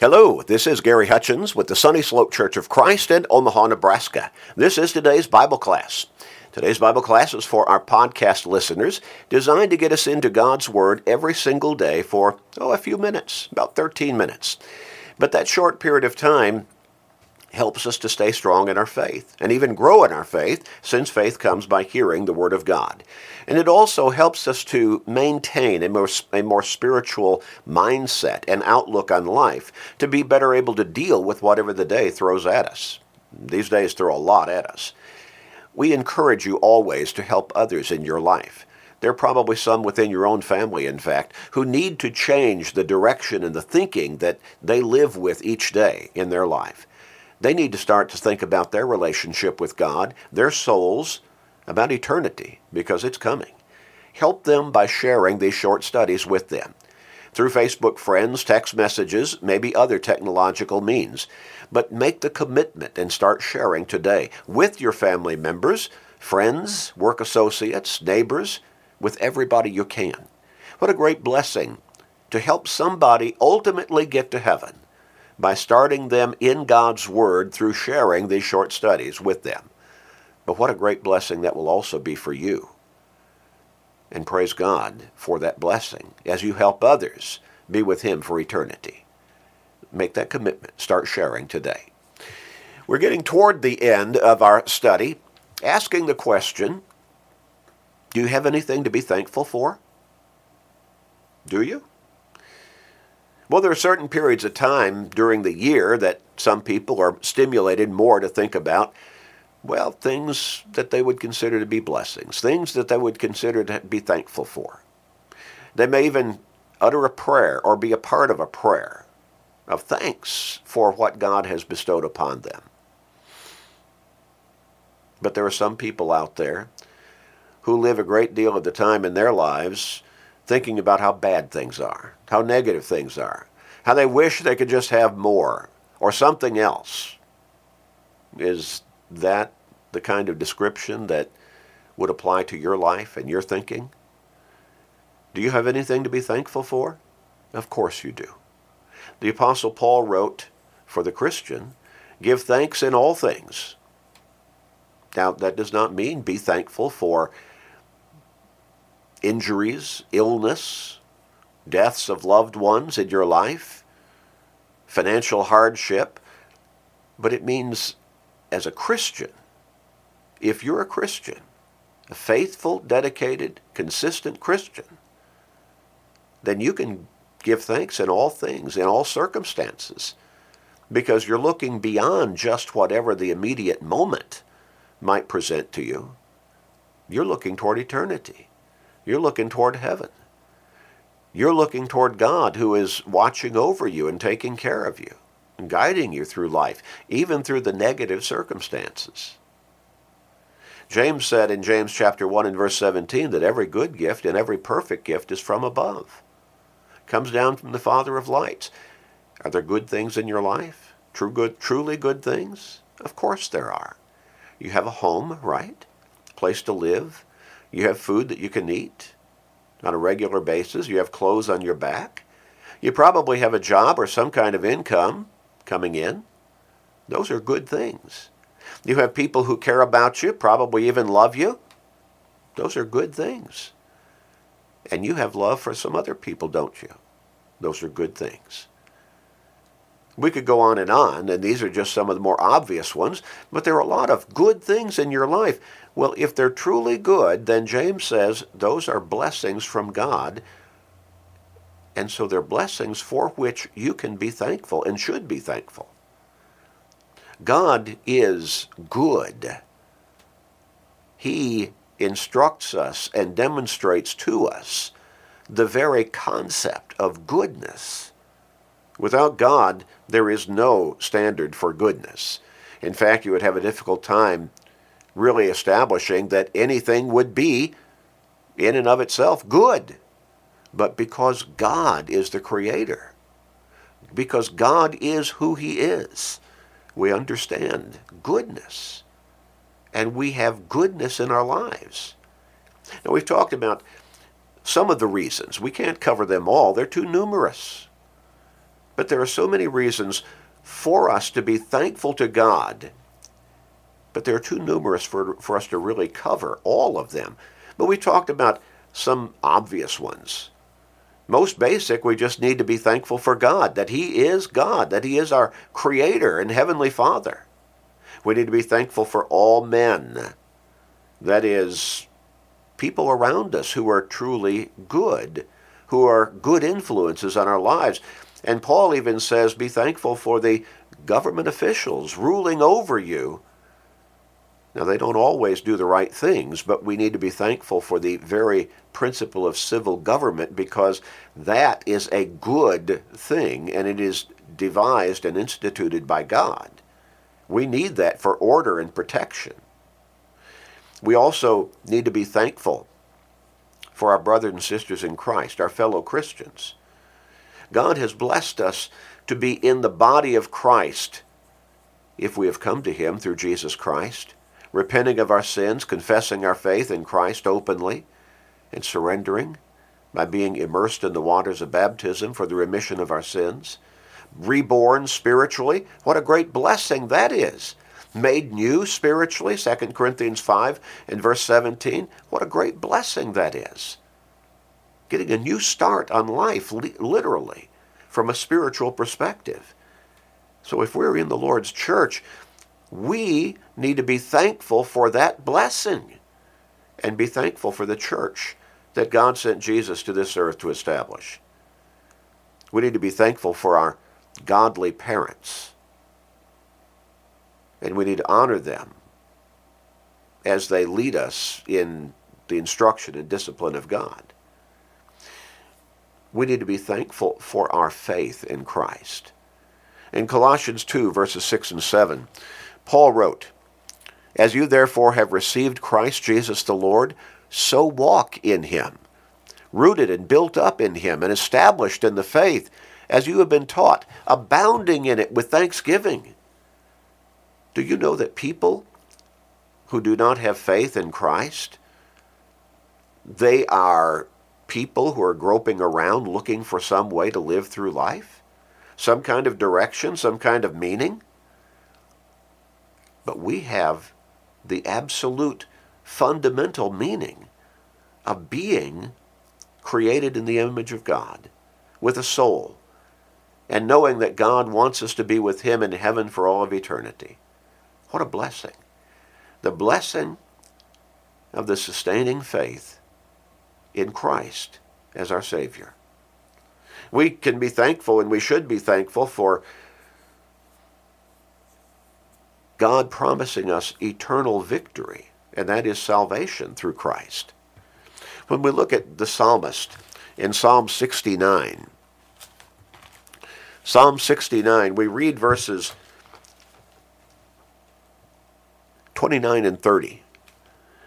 Hello, this is Gary Hutchins with the Sunny Slope Church of Christ in Omaha, Nebraska. This is today's Bible class. Today's Bible class is for our podcast listeners, designed to get us into God's Word every single day for, oh, a few minutes, about 13 minutes. But that short period of time helps us to stay strong in our faith and even grow in our faith, since faith comes by hearing the Word of God. And it also helps us to maintain a more, a more spiritual mindset and outlook on life to be better able to deal with whatever the day throws at us. These days throw a lot at us. We encourage you always to help others in your life. There are probably some within your own family, in fact, who need to change the direction and the thinking that they live with each day in their life. They need to start to think about their relationship with God, their souls, about eternity, because it's coming. Help them by sharing these short studies with them through Facebook friends, text messages, maybe other technological means. But make the commitment and start sharing today with your family members, friends, work associates, neighbors, with everybody you can. What a great blessing to help somebody ultimately get to heaven by starting them in God's Word through sharing these short studies with them. But what a great blessing that will also be for you. And praise God for that blessing as you help others be with Him for eternity. Make that commitment. Start sharing today. We're getting toward the end of our study, asking the question Do you have anything to be thankful for? Do you? Well, there are certain periods of time during the year that some people are stimulated more to think about, well, things that they would consider to be blessings, things that they would consider to be thankful for. They may even utter a prayer or be a part of a prayer of thanks for what God has bestowed upon them. But there are some people out there who live a great deal of the time in their lives thinking about how bad things are, how negative things are, how they wish they could just have more or something else. Is that the kind of description that would apply to your life and your thinking? Do you have anything to be thankful for? Of course you do. The Apostle Paul wrote for the Christian, Give thanks in all things. Now, that does not mean be thankful for injuries, illness, deaths of loved ones in your life, financial hardship, but it means as a Christian, if you're a Christian, a faithful, dedicated, consistent Christian, then you can give thanks in all things, in all circumstances, because you're looking beyond just whatever the immediate moment might present to you. You're looking toward eternity. You're looking toward heaven. You're looking toward God who is watching over you and taking care of you and guiding you through life, even through the negative circumstances. James said in James chapter 1 and verse 17 that every good gift and every perfect gift is from above. Comes down from the Father of lights. Are there good things in your life? True good, truly good things? Of course there are. You have a home, right? Place to live, you have food that you can eat on a regular basis. You have clothes on your back. You probably have a job or some kind of income coming in. Those are good things. You have people who care about you, probably even love you. Those are good things. And you have love for some other people, don't you? Those are good things. We could go on and on, and these are just some of the more obvious ones, but there are a lot of good things in your life. Well, if they're truly good, then James says those are blessings from God. And so they're blessings for which you can be thankful and should be thankful. God is good. He instructs us and demonstrates to us the very concept of goodness. Without God, there is no standard for goodness. In fact, you would have a difficult time really establishing that anything would be, in and of itself, good. But because God is the creator, because God is who he is, we understand goodness. And we have goodness in our lives. Now, we've talked about some of the reasons. We can't cover them all, they're too numerous. But there are so many reasons for us to be thankful to God, but they're too numerous for, for us to really cover all of them. But we talked about some obvious ones. Most basic, we just need to be thankful for God, that He is God, that He is our Creator and Heavenly Father. We need to be thankful for all men, that is, people around us who are truly good, who are good influences on our lives. And Paul even says, be thankful for the government officials ruling over you now, they don't always do the right things, but we need to be thankful for the very principle of civil government because that is a good thing and it is devised and instituted by God. We need that for order and protection. We also need to be thankful for our brothers and sisters in Christ, our fellow Christians. God has blessed us to be in the body of Christ if we have come to Him through Jesus Christ repenting of our sins, confessing our faith in Christ openly, and surrendering by being immersed in the waters of baptism for the remission of our sins. Reborn spiritually, what a great blessing that is. Made new spiritually, 2 Corinthians 5 and verse 17, what a great blessing that is. Getting a new start on life, literally, from a spiritual perspective. So if we're in the Lord's church, we need to be thankful for that blessing and be thankful for the church that God sent Jesus to this earth to establish. We need to be thankful for our godly parents. And we need to honor them as they lead us in the instruction and discipline of God. We need to be thankful for our faith in Christ. In Colossians 2, verses 6 and 7, Paul wrote, As you therefore have received Christ Jesus the Lord, so walk in him, rooted and built up in him, and established in the faith, as you have been taught, abounding in it with thanksgiving. Do you know that people who do not have faith in Christ, they are people who are groping around looking for some way to live through life? Some kind of direction, some kind of meaning? But we have the absolute fundamental meaning of being created in the image of God with a soul and knowing that God wants us to be with Him in heaven for all of eternity. What a blessing. The blessing of the sustaining faith in Christ as our Savior. We can be thankful and we should be thankful for God promising us eternal victory, and that is salvation through Christ. When we look at the psalmist in Psalm 69, Psalm 69, we read verses 29 and 30.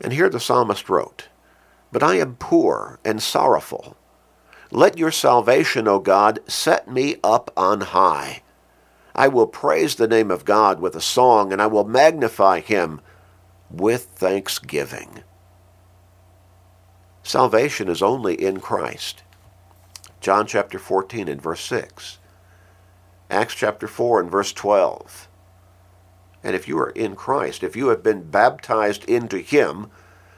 And here the psalmist wrote, But I am poor and sorrowful. Let your salvation, O God, set me up on high. I will praise the name of God with a song, and I will magnify him with thanksgiving. Salvation is only in Christ. John chapter 14 and verse 6. Acts chapter 4 and verse 12. And if you are in Christ, if you have been baptized into Him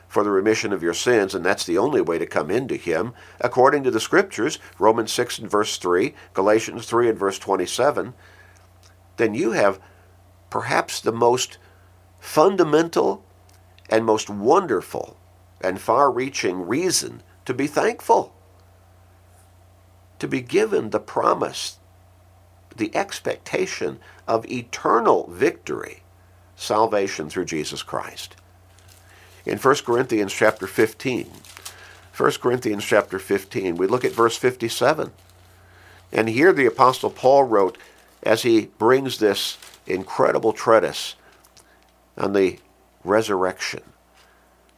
for the remission of your sins, and that's the only way to come into Him, according to the Scriptures, Romans 6 and verse 3, Galatians 3 and verse 27, then you have perhaps the most fundamental and most wonderful and far reaching reason to be thankful. To be given the promise, the expectation of eternal victory, salvation through Jesus Christ. In 1 Corinthians chapter 15, 1 Corinthians chapter 15, we look at verse 57. And here the Apostle Paul wrote, as he brings this incredible treatise on the resurrection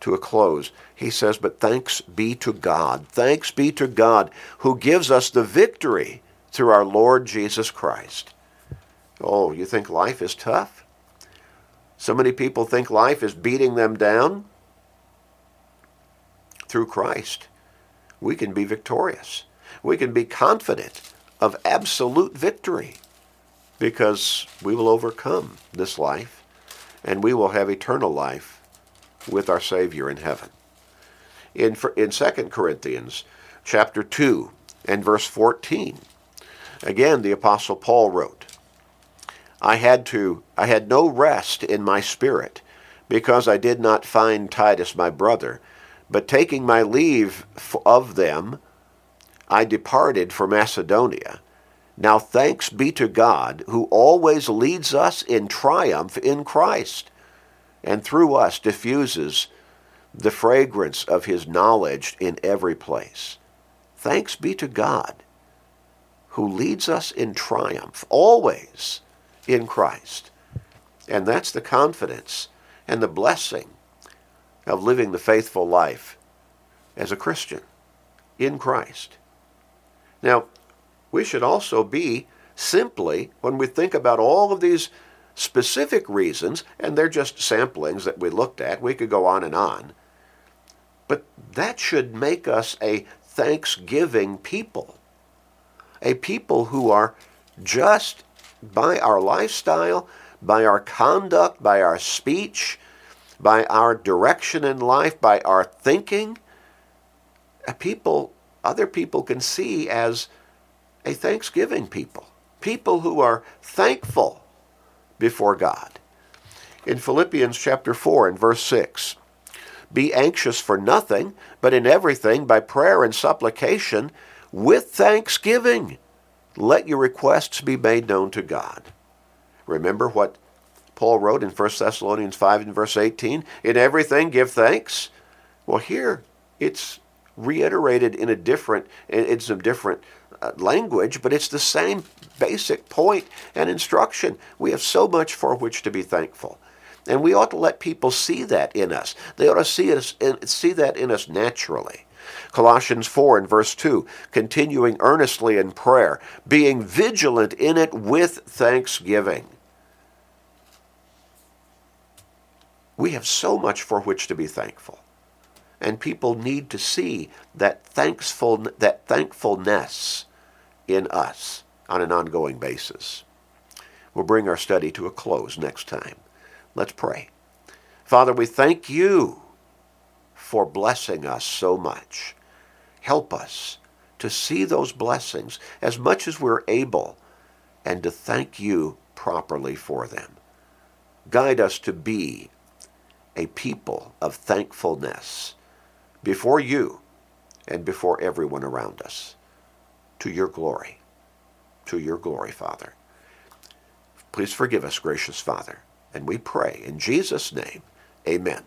to a close, he says, But thanks be to God. Thanks be to God who gives us the victory through our Lord Jesus Christ. Oh, you think life is tough? So many people think life is beating them down. Through Christ, we can be victorious. We can be confident of absolute victory because we will overcome this life and we will have eternal life with our Savior in heaven. In, in 2 Corinthians chapter 2 and verse 14, again the Apostle Paul wrote, I had to I had no rest in my spirit because I did not find Titus my brother, but taking my leave of them, I departed for Macedonia. Now thanks be to God, who always leads us in triumph in Christ, and through us diffuses the fragrance of his knowledge in every place. Thanks be to God, who leads us in triumph, always in Christ. And that's the confidence and the blessing of living the faithful life as a Christian in Christ. Now, we should also be simply, when we think about all of these specific reasons, and they're just samplings that we looked at, we could go on and on, but that should make us a thanksgiving people, a people who are just by our lifestyle, by our conduct, by our speech, by our direction in life, by our thinking, people, other people can see as a thanksgiving people, people who are thankful before God. In Philippians chapter 4 and verse 6, be anxious for nothing, but in everything by prayer and supplication with thanksgiving let your requests be made known to God. Remember what Paul wrote in 1 Thessalonians 5 and verse 18? In everything give thanks. Well, here it's reiterated in a different, in some different uh, language, but it's the same basic point and instruction. We have so much for which to be thankful. And we ought to let people see that in us. They ought to see us see that in us naturally. Colossians 4 and verse 2, continuing earnestly in prayer, being vigilant in it with thanksgiving. We have so much for which to be thankful. And people need to see that thankful that thankfulness in us on an ongoing basis. We'll bring our study to a close next time. Let's pray. Father, we thank you for blessing us so much. Help us to see those blessings as much as we're able and to thank you properly for them. Guide us to be a people of thankfulness before you and before everyone around us. To your glory. To your glory, Father. Please forgive us, gracious Father. And we pray in Jesus' name, amen.